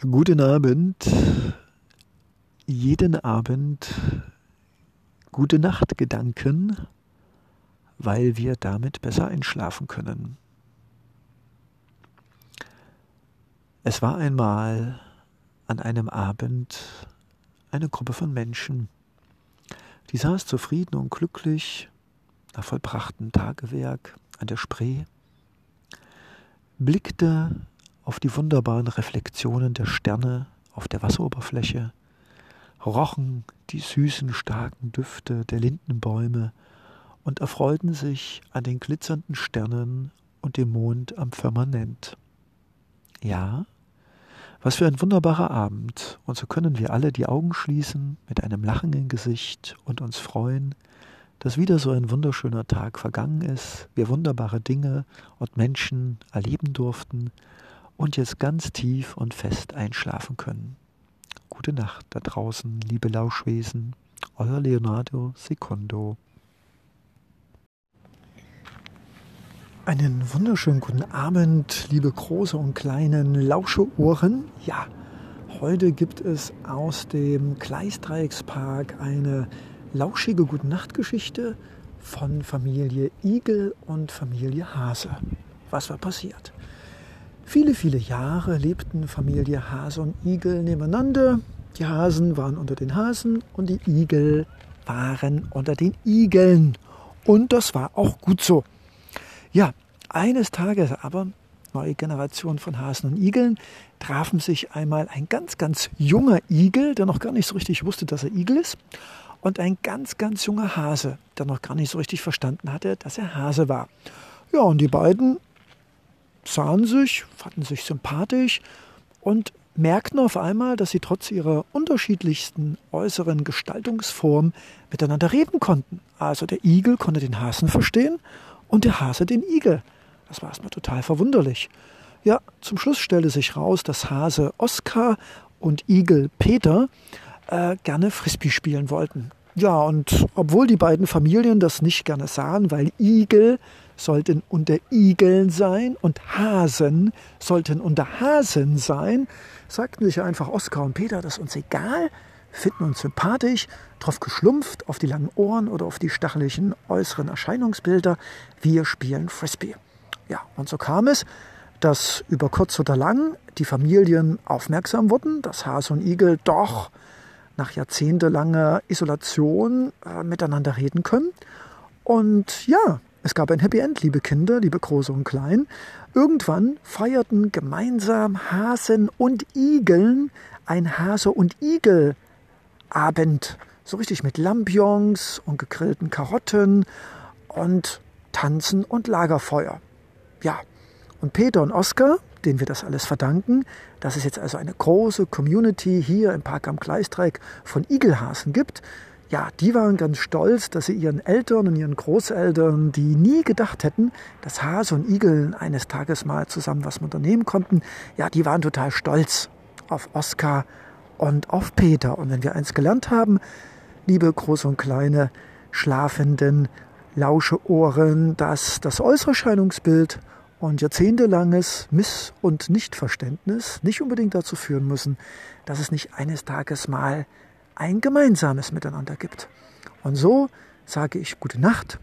Guten Abend. Jeden Abend gute Nacht Gedanken, weil wir damit besser einschlafen können. Es war einmal an einem Abend eine Gruppe von Menschen, die saß zufrieden und glücklich nach vollbrachtem Tagewerk an der Spree, blickte auf die wunderbaren Reflexionen der Sterne auf der Wasseroberfläche, rochen die süßen, starken Düfte der Lindenbäume und erfreuten sich an den glitzernden Sternen und dem Mond am Firmament. Ja, was für ein wunderbarer Abend, und so können wir alle die Augen schließen mit einem Lachen im Gesicht und uns freuen, dass wieder so ein wunderschöner Tag vergangen ist, wir wunderbare Dinge und Menschen erleben durften und jetzt ganz tief und fest einschlafen können. Gute Nacht da draußen, liebe Lauschwesen, euer Leonardo Secondo. Einen wunderschönen guten Abend, liebe große und kleinen Lauscheohren. Ja, heute gibt es aus dem Gleisdreieckspark eine lauschige Gute-Nacht-Geschichte von Familie Igel und Familie Hase. Was war passiert? Viele, viele Jahre lebten Familie Hase und Igel nebeneinander. Die Hasen waren unter den Hasen und die Igel waren unter den Igeln. Und das war auch gut so. Ja, eines Tages aber, neue Generation von Hasen und Igeln, trafen sich einmal ein ganz, ganz junger Igel, der noch gar nicht so richtig wusste, dass er Igel ist, und ein ganz, ganz junger Hase, der noch gar nicht so richtig verstanden hatte, dass er Hase war. Ja, und die beiden sahen sich, fanden sich sympathisch und merkten auf einmal, dass sie trotz ihrer unterschiedlichsten äußeren Gestaltungsform miteinander reden konnten. Also der Igel konnte den Hasen verstehen und der Hase den Igel. Das war erstmal total verwunderlich. Ja, zum Schluss stellte sich raus, dass Hase Oskar und Igel Peter äh, gerne Frisbee spielen wollten. Ja, und obwohl die beiden Familien das nicht gerne sahen, weil Igel sollten unter Igeln sein und Hasen sollten unter Hasen sein, sagten sich einfach Oskar und Peter, das ist uns egal, finden uns sympathisch, drauf geschlumpft, auf die langen Ohren oder auf die stacheligen äußeren Erscheinungsbilder, wir spielen Frisbee. Ja, und so kam es, dass über kurz oder lang die Familien aufmerksam wurden, dass Hase und Igel doch nach jahrzehntelanger Isolation äh, miteinander reden können. Und ja, es gab ein Happy End, liebe Kinder, liebe Große und Klein. Irgendwann feierten gemeinsam Hasen und Igeln ein Hase- und Igel-Abend. So richtig mit Lampions und gegrillten Karotten und Tanzen und Lagerfeuer. Ja, und Peter und Oskar, denen wir das alles verdanken, dass es jetzt also eine große Community hier im Park am Gleisdreieck von Igelhasen gibt, ja, die waren ganz stolz, dass sie ihren Eltern und ihren Großeltern, die nie gedacht hätten, dass Hase und Igel eines Tages mal zusammen was unternehmen konnten, ja, die waren total stolz auf Oskar und auf Peter. Und wenn wir eins gelernt haben, liebe große und kleine schlafenden Lauscheohren, dass das äußere Erscheinungsbild und jahrzehntelanges Miss- und Nichtverständnis nicht unbedingt dazu führen müssen, dass es nicht eines Tages mal ein gemeinsames Miteinander gibt. Und so sage ich gute Nacht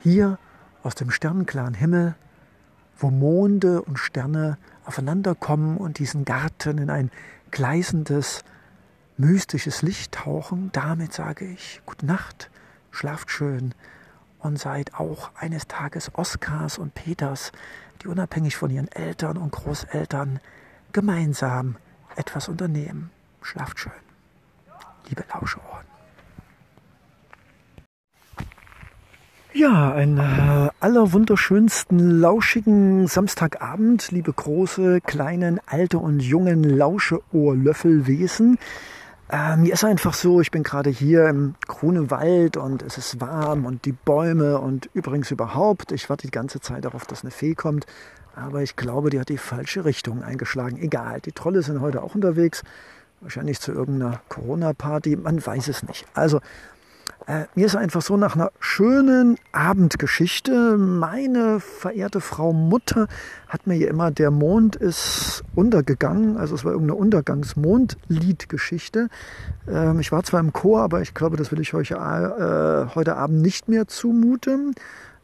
hier aus dem sternenklaren Himmel, wo Monde und Sterne aufeinander kommen und diesen Garten in ein gleißendes, mystisches Licht tauchen. Damit sage ich gute Nacht, schlaft schön und seid auch eines Tages Oskars und Peters, die unabhängig von ihren Eltern und Großeltern gemeinsam etwas unternehmen. Schlaft schön liebe Lauscheohren. Ja, einen äh, allerwunderschönsten, lauschigen Samstagabend, liebe große, kleinen, alte und jungen Lauscheohrlöffelwesen. Äh, mir ist einfach so, ich bin gerade hier im Grunewald und es ist warm und die Bäume und übrigens überhaupt, ich warte die ganze Zeit darauf, dass eine Fee kommt, aber ich glaube, die hat die falsche Richtung eingeschlagen. Egal, die Trolle sind heute auch unterwegs. Wahrscheinlich zu irgendeiner Corona-Party, man weiß es nicht. Also, Äh, mir ist einfach so nach einer schönen Abendgeschichte. Meine verehrte Frau Mutter hat mir hier immer, der Mond ist untergegangen. Also es war irgendeine Untergangsmondliedgeschichte. Ähm, ich war zwar im Chor, aber ich glaube, das will ich euch äh, heute Abend nicht mehr zumuten.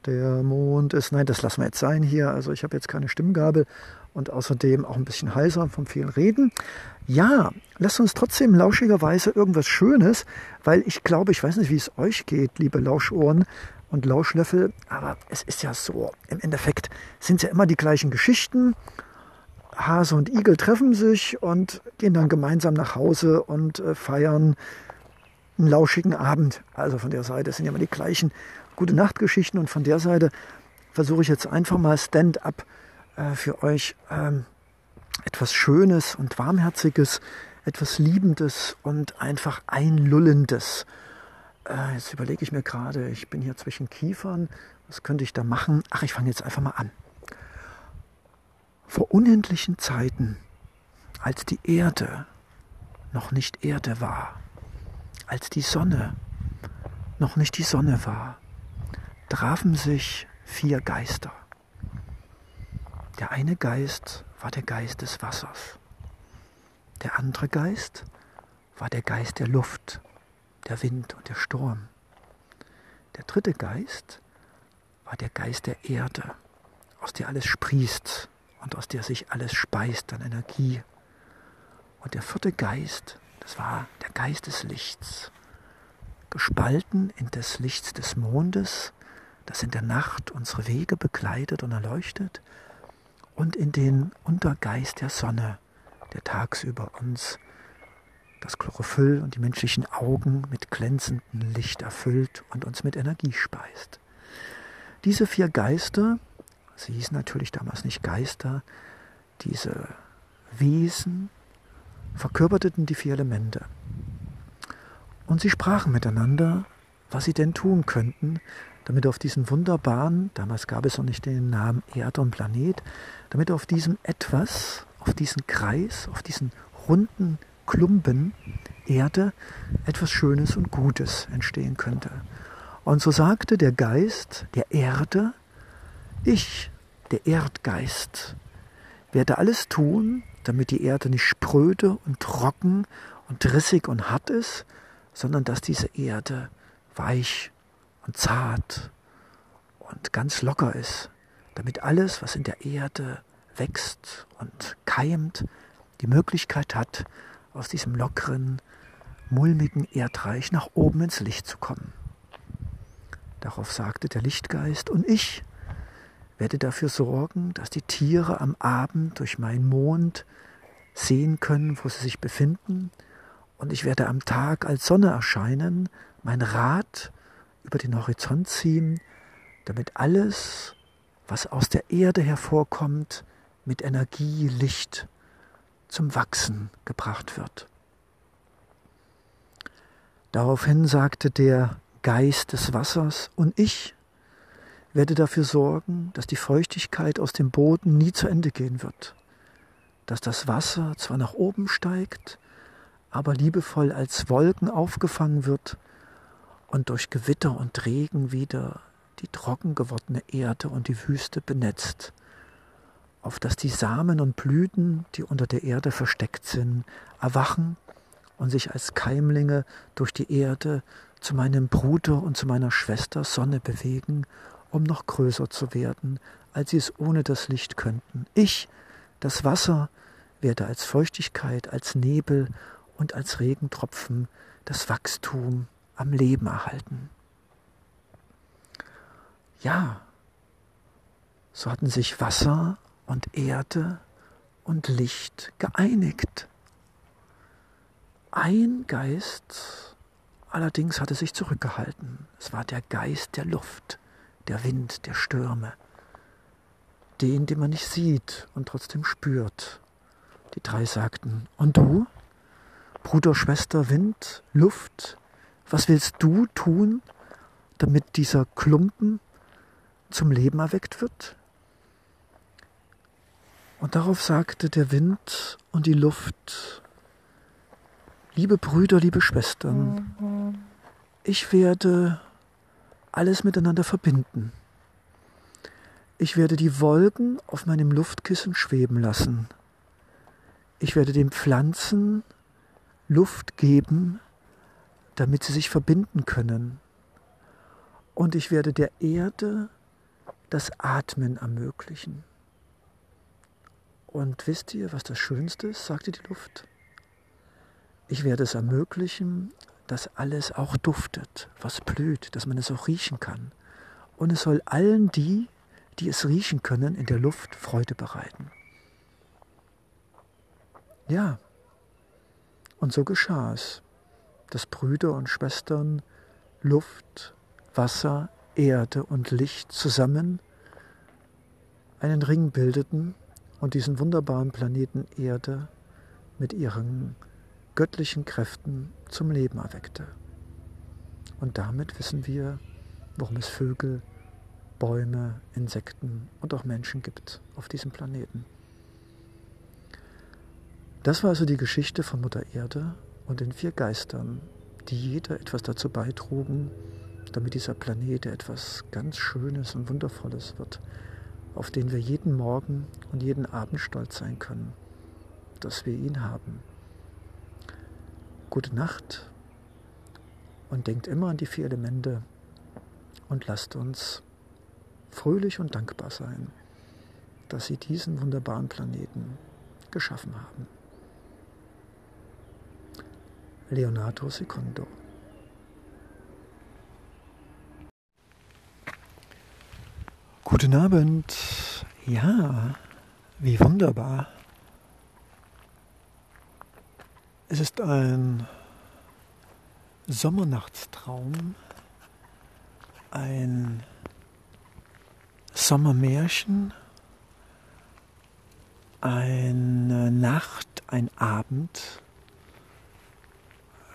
Der Mond ist, nein, das lassen wir jetzt sein hier. Also ich habe jetzt keine Stimmgabel und außerdem auch ein bisschen heiser vom vielen Reden. Ja, lasst uns trotzdem lauschigerweise irgendwas Schönes, weil ich glaube, ich weiß nicht, wie es euch geht, liebe Lauschohren und Lauschlöffel, aber es ist ja so, im Endeffekt sind es ja immer die gleichen Geschichten. Hase und Igel treffen sich und gehen dann gemeinsam nach Hause und äh, feiern einen lauschigen Abend. Also von der Seite sind ja immer die gleichen gute Nachtgeschichten und von der Seite versuche ich jetzt einfach mal Stand-up äh, für euch ähm, etwas Schönes und Warmherziges, etwas Liebendes und einfach Einlullendes. Äh, jetzt überlege ich mir gerade, ich bin hier zwischen Kiefern, was könnte ich da machen? Ach, ich fange jetzt einfach mal an. Vor unendlichen Zeiten, als die Erde noch nicht Erde war, als die Sonne noch nicht die Sonne war, trafen sich vier Geister. Der eine Geist war der Geist des Wassers. Der andere Geist war der Geist der Luft, der Wind und der Sturm. Der dritte Geist war der Geist der Erde, aus der alles sprießt und aus der sich alles speist an Energie. Und der vierte Geist, das war der Geist des Lichts, gespalten in des Lichts des Mondes, das in der Nacht unsere Wege begleitet und erleuchtet, und in den Untergeist der Sonne, der tagsüber uns das Chlorophyll und die menschlichen Augen mit glänzendem Licht erfüllt und uns mit Energie speist. Diese vier Geister, sie hießen natürlich damals nicht Geister, diese Wesen verkörperten die vier Elemente. Und sie sprachen miteinander, was sie denn tun könnten, damit auf diesen wunderbaren, damals gab es noch nicht den Namen Erde und Planet, damit auf diesem etwas, auf diesen Kreis, auf diesen runden Klumpen Erde etwas Schönes und Gutes entstehen könnte. Und so sagte der Geist der Erde, ich, der Erdgeist, werde alles tun, damit die Erde nicht spröde und trocken und rissig und hart ist, sondern dass diese Erde weich und zart und ganz locker ist, damit alles, was in der Erde wächst und keimt, die Möglichkeit hat, aus diesem lockeren, mulmigen Erdreich nach oben ins Licht zu kommen. Darauf sagte der Lichtgeist, und ich werde dafür sorgen, dass die Tiere am Abend durch meinen Mond sehen können, wo sie sich befinden, und ich werde am Tag als Sonne erscheinen, mein Rad über den Horizont ziehen, damit alles, was aus der Erde hervorkommt, mit Energie, Licht zum Wachsen gebracht wird. Daraufhin sagte der Geist des Wassers, und ich werde dafür sorgen, dass die Feuchtigkeit aus dem Boden nie zu Ende gehen wird, dass das Wasser zwar nach oben steigt, aber liebevoll als Wolken aufgefangen wird und durch Gewitter und Regen wieder die trocken gewordene Erde und die Wüste benetzt, auf dass die Samen und Blüten, die unter der Erde versteckt sind, erwachen und sich als Keimlinge durch die Erde zu meinem Bruder und zu meiner Schwester Sonne bewegen, um noch größer zu werden, als sie es ohne das Licht könnten. Ich, das Wasser, werde als Feuchtigkeit, als Nebel und als Regentropfen das Wachstum am Leben erhalten. Ja, so hatten sich Wasser und Erde und Licht geeinigt. Ein Geist allerdings hatte sich zurückgehalten. Es war der Geist der Luft, der Wind, der Stürme. Den, den man nicht sieht und trotzdem spürt. Die drei sagten, und du, Bruder, Schwester, Wind, Luft, was willst du tun, damit dieser Klumpen zum Leben erweckt wird? Und darauf sagte der Wind und die Luft, liebe Brüder, liebe Schwestern, ich werde alles miteinander verbinden. Ich werde die Wolken auf meinem Luftkissen schweben lassen. Ich werde den Pflanzen Luft geben, damit sie sich verbinden können. Und ich werde der Erde das Atmen ermöglichen. Und wisst ihr, was das Schönste ist, sagte die Luft? Ich werde es ermöglichen, dass alles auch duftet, was blüht, dass man es auch riechen kann. Und es soll allen die, die es riechen können, in der Luft Freude bereiten. Ja, und so geschah es, dass Brüder und Schwestern Luft, Wasser, Erde und Licht zusammen einen Ring bildeten und diesen wunderbaren Planeten Erde mit ihren göttlichen Kräften zum Leben erweckte. Und damit wissen wir, warum es Vögel, Bäume, Insekten und auch Menschen gibt auf diesem Planeten. Das war also die Geschichte von Mutter Erde und den vier Geistern, die jeder etwas dazu beitrugen, damit dieser Planet etwas ganz Schönes und Wundervolles wird, auf den wir jeden Morgen und jeden Abend stolz sein können, dass wir ihn haben. Gute Nacht und denkt immer an die vier Elemente und lasst uns fröhlich und dankbar sein, dass Sie diesen wunderbaren Planeten geschaffen haben. Leonardo Secondo Guten Abend. Ja, wie wunderbar. Es ist ein Sommernachtstraum, ein Sommermärchen, eine Nacht, ein Abend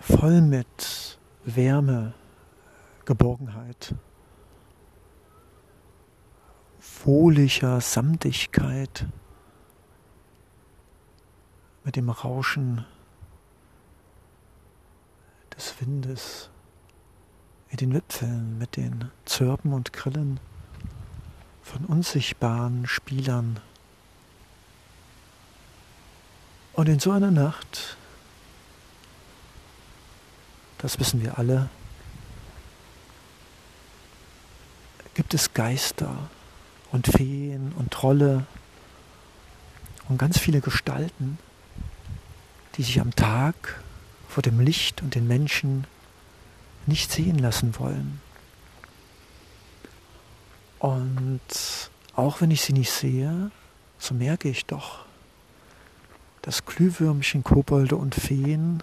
voll mit Wärme, Geborgenheit, wohliger Samtigkeit, mit dem Rauschen des Windes in den Wipfeln, mit den Zirpen und Grillen von unsichtbaren Spielern. Und in so einer Nacht, das wissen wir alle, gibt es Geister und Feen und Trolle und ganz viele Gestalten, die sich am Tag vor dem Licht und den Menschen nicht sehen lassen wollen. Und auch wenn ich sie nicht sehe, so merke ich doch, dass Glühwürmchen, Kobolde und Feen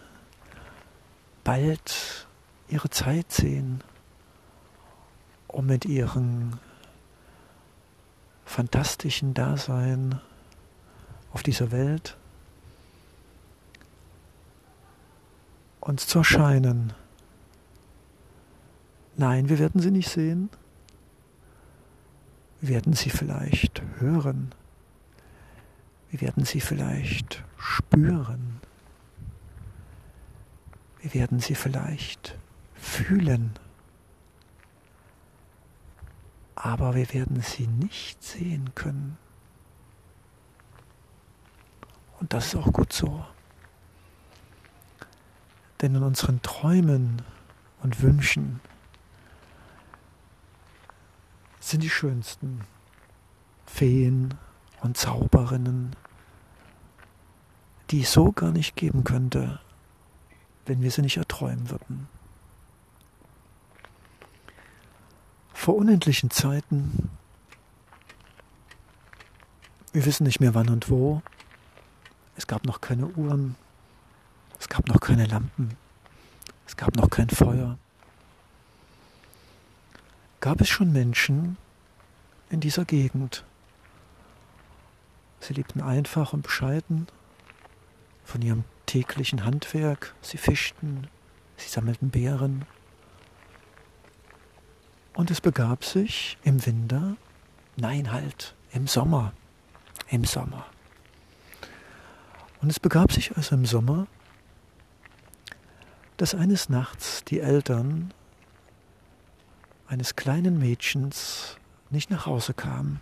bald ihre Zeit sehen, um mit ihrem fantastischen Dasein auf dieser Welt uns zu erscheinen. Nein, wir werden sie nicht sehen. Wir werden sie vielleicht hören. Wir werden sie vielleicht spüren. Wir werden sie vielleicht fühlen. Aber wir werden sie nicht sehen können. Und das ist auch gut so. Denn in unseren Träumen und Wünschen sind die schönsten Feen und Zauberinnen, die es so gar nicht geben könnte, wenn wir sie nicht erträumen würden. Vor unendlichen Zeiten, wir wissen nicht mehr wann und wo, es gab noch keine Uhren, es gab noch keine Lampen. Es gab noch kein Feuer. Gab es schon Menschen in dieser Gegend? Sie lebten einfach und bescheiden von ihrem täglichen Handwerk. Sie fischten, sie sammelten Beeren. Und es begab sich im Winter, nein halt, im Sommer, im Sommer. Und es begab sich also im Sommer, dass eines Nachts die Eltern eines kleinen Mädchens nicht nach Hause kam.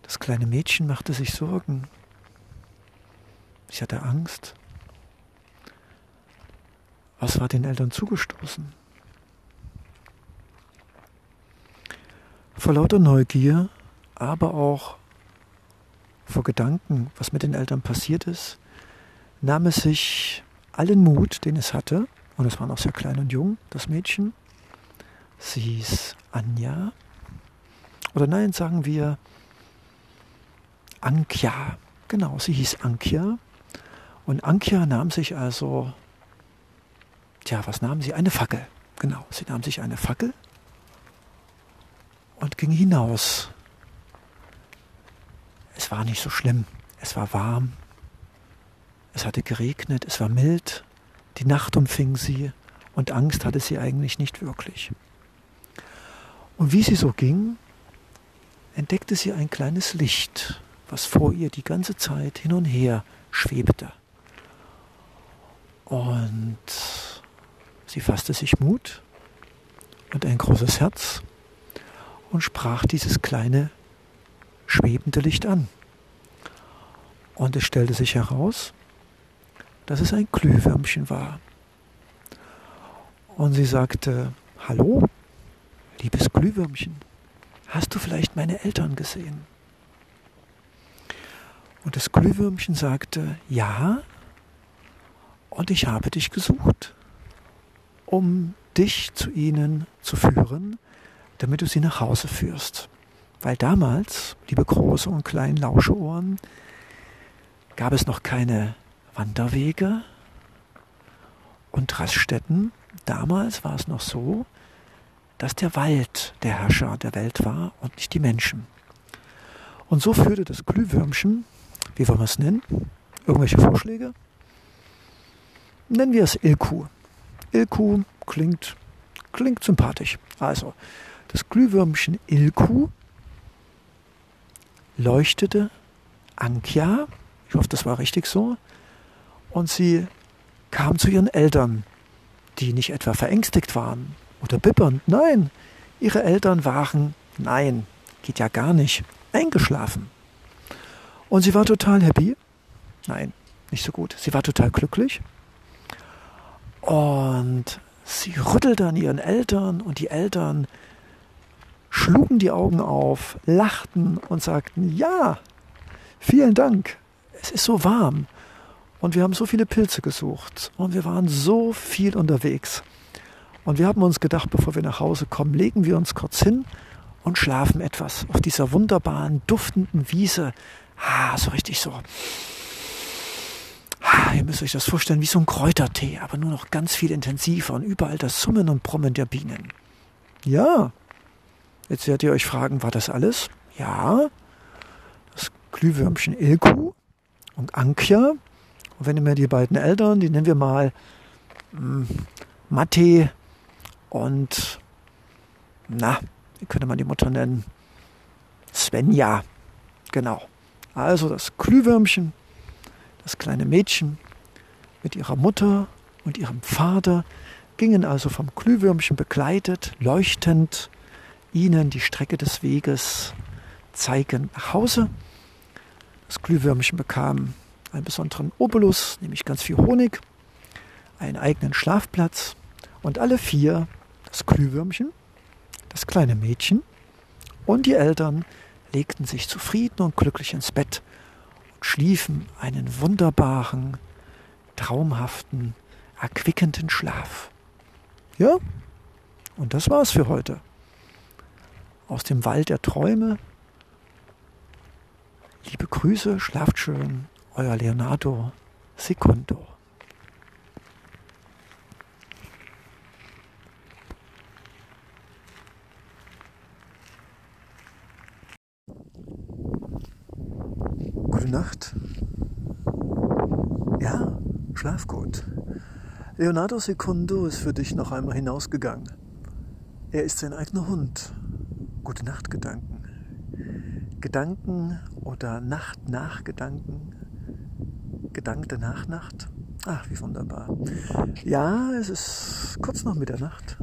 Das kleine Mädchen machte sich Sorgen. Sie hatte Angst. Was war den Eltern zugestoßen? Vor lauter Neugier, aber auch vor Gedanken, was mit den Eltern passiert ist, nahm es sich allen Mut, den es hatte, und es war noch sehr klein und jung, das Mädchen. Sie hieß Anja. Oder nein, sagen wir Ankja. Genau, sie hieß Ankja. Und Ankja nahm sich also, tja, was nahm sie? Eine Fackel. Genau, sie nahm sich eine Fackel und ging hinaus. Es war nicht so schlimm. Es war warm. Es hatte geregnet. Es war mild. Die Nacht umfing sie und Angst hatte sie eigentlich nicht wirklich. Und wie sie so ging, entdeckte sie ein kleines Licht, was vor ihr die ganze Zeit hin und her schwebte. Und sie fasste sich Mut und ein großes Herz und sprach dieses kleine schwebende Licht an. Und es stellte sich heraus, dass es ein Glühwürmchen war. Und sie sagte, Hallo, liebes Glühwürmchen, hast du vielleicht meine Eltern gesehen? Und das Glühwürmchen sagte, ja, und ich habe dich gesucht, um dich zu ihnen zu führen, damit du sie nach Hause führst. Weil damals, liebe große und kleinen Lauscheohren, gab es noch keine Wanderwege und Raststätten. Damals war es noch so, dass der Wald der Herrscher der Welt war und nicht die Menschen. Und so führte das Glühwürmchen, wie wollen wir es nennen? Irgendwelche Vorschläge? Nennen wir es Ilku. Ilku klingt, klingt sympathisch. Also, das Glühwürmchen Ilku leuchtete Ankja, ich hoffe, das war richtig so, und sie kam zu ihren Eltern, die nicht etwa verängstigt waren oder bibbernd. Nein, ihre Eltern waren, nein, geht ja gar nicht, eingeschlafen. Und sie war total happy. Nein, nicht so gut. Sie war total glücklich. Und sie rüttelte an ihren Eltern und die Eltern schlugen die Augen auf, lachten und sagten, ja, vielen Dank, es ist so warm. Und wir haben so viele Pilze gesucht und wir waren so viel unterwegs. Und wir haben uns gedacht, bevor wir nach Hause kommen, legen wir uns kurz hin und schlafen etwas auf dieser wunderbaren, duftenden Wiese. Ah, so richtig so. Ah, ihr müsst euch das vorstellen wie so ein Kräutertee, aber nur noch ganz viel intensiver und überall das Summen und Brummen der Bienen. Ja, jetzt werdet ihr euch fragen, war das alles? Ja, das Glühwürmchen Ilku und Ankja und wenn ihr mir die beiden Eltern, die nennen wir mal hm, Matti und, na, wie könnte man die Mutter nennen? Svenja. Genau. Also das Glühwürmchen, das kleine Mädchen mit ihrer Mutter und ihrem Vater gingen also vom Glühwürmchen begleitet, leuchtend, ihnen die Strecke des Weges zeigen nach Hause. Das Glühwürmchen bekam einen besonderen Obolus, nämlich ganz viel Honig, einen eigenen Schlafplatz und alle vier, das Glühwürmchen, das kleine Mädchen und die Eltern, legten sich zufrieden und glücklich ins Bett schliefen einen wunderbaren, traumhaften, erquickenden Schlaf. Ja, und das war's für heute. Aus dem Wald der Träume. Liebe Grüße, schlaft schön euer Leonardo Secundo. Gute Nacht. Ja, schlaf gut. Leonardo Secundo ist für dich noch einmal hinausgegangen. Er ist sein eigener Hund. Gute Nacht Gedanken. Gedanken oder Nacht-Nachgedanken Gedankte Nachnacht. Ach, wie wunderbar. Ja, es ist kurz nach Mitternacht.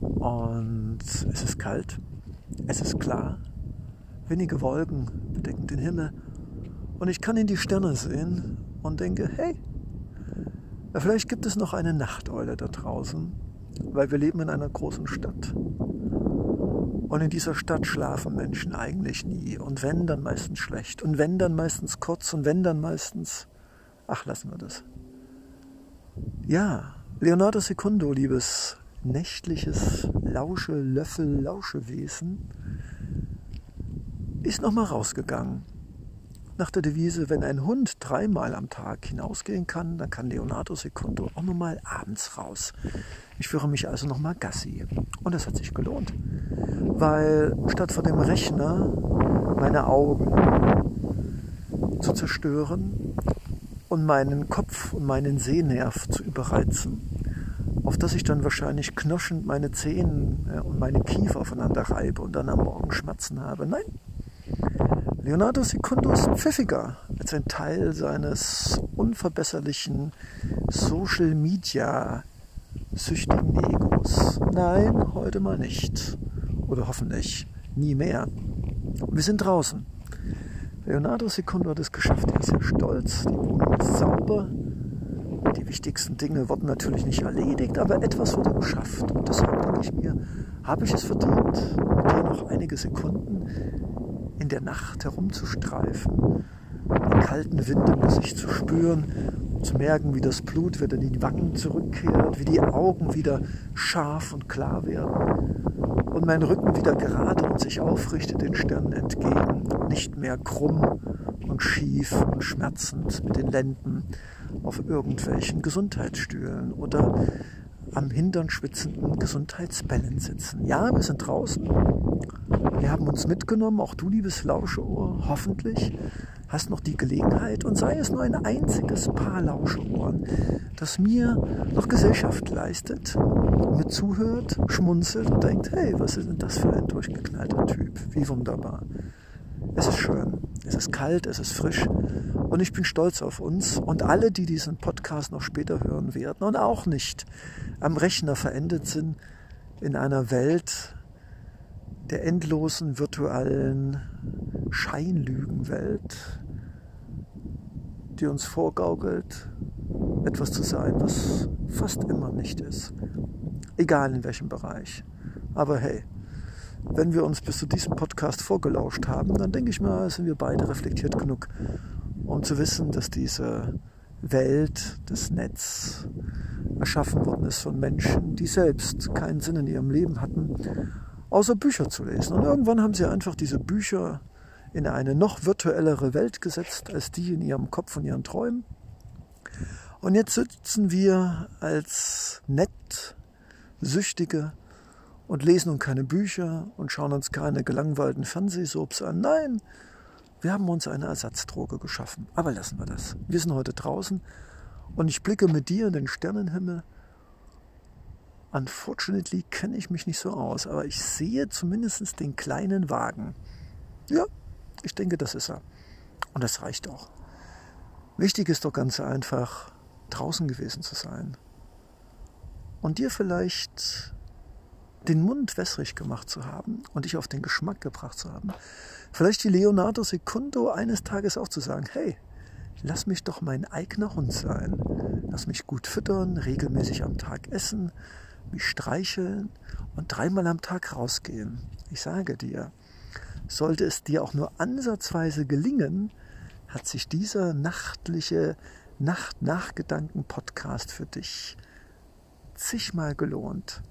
Und es ist kalt, es ist klar, wenige Wolken bedecken den Himmel und ich kann in die Sterne sehen und denke, hey, vielleicht gibt es noch eine Nachteule da draußen, weil wir leben in einer großen Stadt. Und in dieser Stadt schlafen Menschen eigentlich nie. Und wenn, dann meistens schlecht. Und wenn, dann meistens kurz. Und wenn, dann meistens... Ach, lassen wir das. Ja, Leonardo Secundo, liebes nächtliches Lausche, Löffel, Lauschewesen, ist nochmal rausgegangen. Nach der Devise, wenn ein Hund dreimal am Tag hinausgehen kann, dann kann Leonardo Secundo auch nochmal abends raus. Ich führe mich also nochmal Gassi. Und es hat sich gelohnt. Weil statt vor dem Rechner meine Augen zu zerstören und meinen Kopf und meinen Sehnerv zu überreizen, auf das ich dann wahrscheinlich knoschend meine Zähne und meine Kiefer aufeinander reibe und dann am Morgen Schmerzen habe. Nein, Leonardo Secundo ist pfiffiger als ein Teil seines unverbesserlichen Social Media süchtigen Egos. Nein, heute mal nicht. Oder hoffentlich nie mehr. Wir sind draußen. Leonardo Secundo hat es geschafft. Er ist sehr stolz. Die Wohnung ist sauber. Die wichtigsten Dinge wurden natürlich nicht erledigt, aber etwas wurde geschafft. Und deshalb denke ich mir, habe ich es verdient, dir noch einige Sekunden in der Nacht herumzustreifen, den kalten Wind im Gesicht zu spüren zu merken, wie das Blut wieder in die Wangen zurückkehrt, wie die Augen wieder scharf und klar werden und mein Rücken wieder gerade und sich aufrichtet den Sternen entgegen, nicht mehr krumm und schief und schmerzend mit den Lenden auf irgendwelchen Gesundheitsstühlen oder am Hintern schwitzenden Gesundheitsbällen sitzen. Ja, wir sind draußen. Wir haben uns mitgenommen, auch du, liebes Lauscheohr, hoffentlich hast noch die Gelegenheit und sei es nur ein einziges Paar Lauscheohren, das mir noch Gesellschaft leistet, mir zuhört, schmunzelt und denkt, hey, was ist denn das für ein durchgeknallter Typ? Wie wunderbar. Es ist schön, es ist kalt, es ist frisch und ich bin stolz auf uns und alle, die diesen Podcast noch später hören werden und auch nicht am Rechner verendet sind in einer Welt der endlosen virtuellen Scheinlügenwelt, die uns vorgaukelt, etwas zu sein, was fast immer nicht ist. Egal in welchem Bereich. Aber hey, wenn wir uns bis zu diesem Podcast vorgelauscht haben, dann denke ich mal, sind wir beide reflektiert genug, um zu wissen, dass diese Welt, das Netz erschaffen worden ist von Menschen, die selbst keinen Sinn in ihrem Leben hatten, außer Bücher zu lesen. Und irgendwann haben sie einfach diese Bücher in eine noch virtuellere Welt gesetzt als die in ihrem Kopf und ihren Träumen. Und jetzt sitzen wir als nett Süchtige und lesen nun keine Bücher und schauen uns keine gelangweilten Fernsehsoaps an. Nein, wir haben uns eine Ersatzdroge geschaffen. Aber lassen wir das. Wir sind heute draußen und ich blicke mit dir in den Sternenhimmel. Unfortunately kenne ich mich nicht so aus, aber ich sehe zumindest den kleinen Wagen. Ja, ich denke, das ist er. Und das reicht auch. Wichtig ist doch ganz einfach, draußen gewesen zu sein. Und dir vielleicht den Mund wässrig gemacht zu haben und dich auf den Geschmack gebracht zu haben. Vielleicht wie Leonardo Secundo eines Tages auch zu sagen, hey, lass mich doch mein eigener Hund sein. Lass mich gut füttern, regelmäßig am Tag essen, mich streicheln und dreimal am Tag rausgehen. Ich sage dir, sollte es dir auch nur ansatzweise gelingen, hat sich dieser nachtliche Nacht-Nachgedanken-Podcast für dich zigmal gelohnt.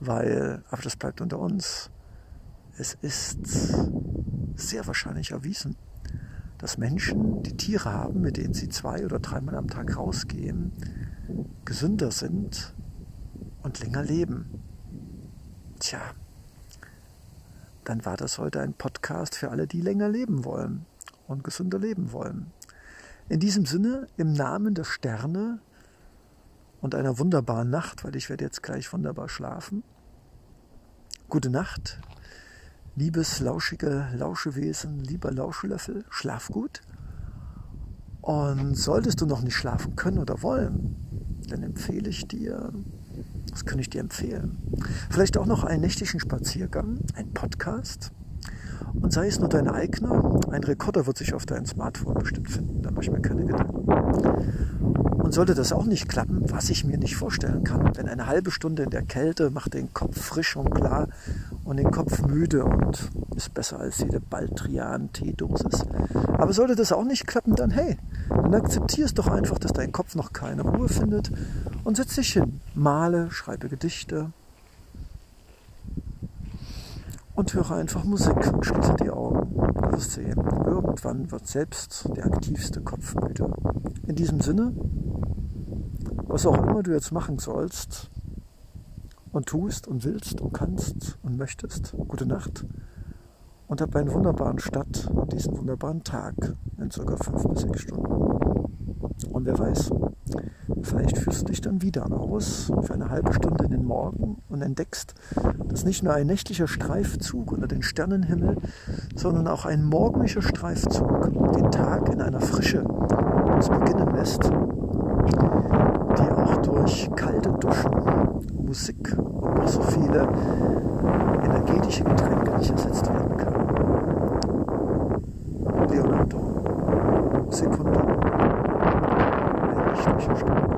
Weil, aber das bleibt unter uns, es ist sehr wahrscheinlich erwiesen, dass Menschen, die Tiere haben, mit denen sie zwei oder dreimal am Tag rausgehen, gesünder sind und länger leben. Tja, dann war das heute ein Podcast für alle, die länger leben wollen und gesünder leben wollen. In diesem Sinne, im Namen der Sterne und einer wunderbaren Nacht, weil ich werde jetzt gleich wunderbar schlafen. Gute Nacht, liebes lauschige Lauschewesen, lieber Lauschelöffel, schlaf gut. Und solltest du noch nicht schlafen können oder wollen, dann empfehle ich dir, Das kann ich dir empfehlen. Vielleicht auch noch einen nächtlichen Spaziergang, ein Podcast. Und sei es nur dein eigener, ein Rekorder wird sich auf dein Smartphone bestimmt finden, da mache ich mir keine Gedanken. Und sollte das auch nicht klappen, was ich mir nicht vorstellen kann, wenn eine halbe Stunde in der Kälte macht den Kopf frisch und klar und den Kopf müde und ist besser als jede Baltrian-Teedosis. Aber sollte das auch nicht klappen, dann hey, dann akzeptierst doch einfach, dass dein Kopf noch keine Ruhe findet und setz dich hin, male, schreibe Gedichte, und höre einfach Musik und schließe die Augen. Du wirst sehen, irgendwann wird selbst der aktivste Kopf müde. In diesem Sinne, was auch immer du jetzt machen sollst und tust und willst und kannst und möchtest, gute Nacht und hab einen wunderbaren Start und diesen wunderbaren Tag in circa fünf bis sechs Stunden. Und wer weiß, Vielleicht führst du dich dann wieder aus für eine halbe Stunde in den Morgen und entdeckst, dass nicht nur ein nächtlicher Streifzug unter den Sternenhimmel, sondern auch ein morgendlicher Streifzug den Tag in einer Frische uns beginnen lässt, die auch durch kalte Duschen, Musik und noch so viele energetische Getränke nicht ersetzt werden kann. Leonardo Secundo. Ein nächtlicher Stern.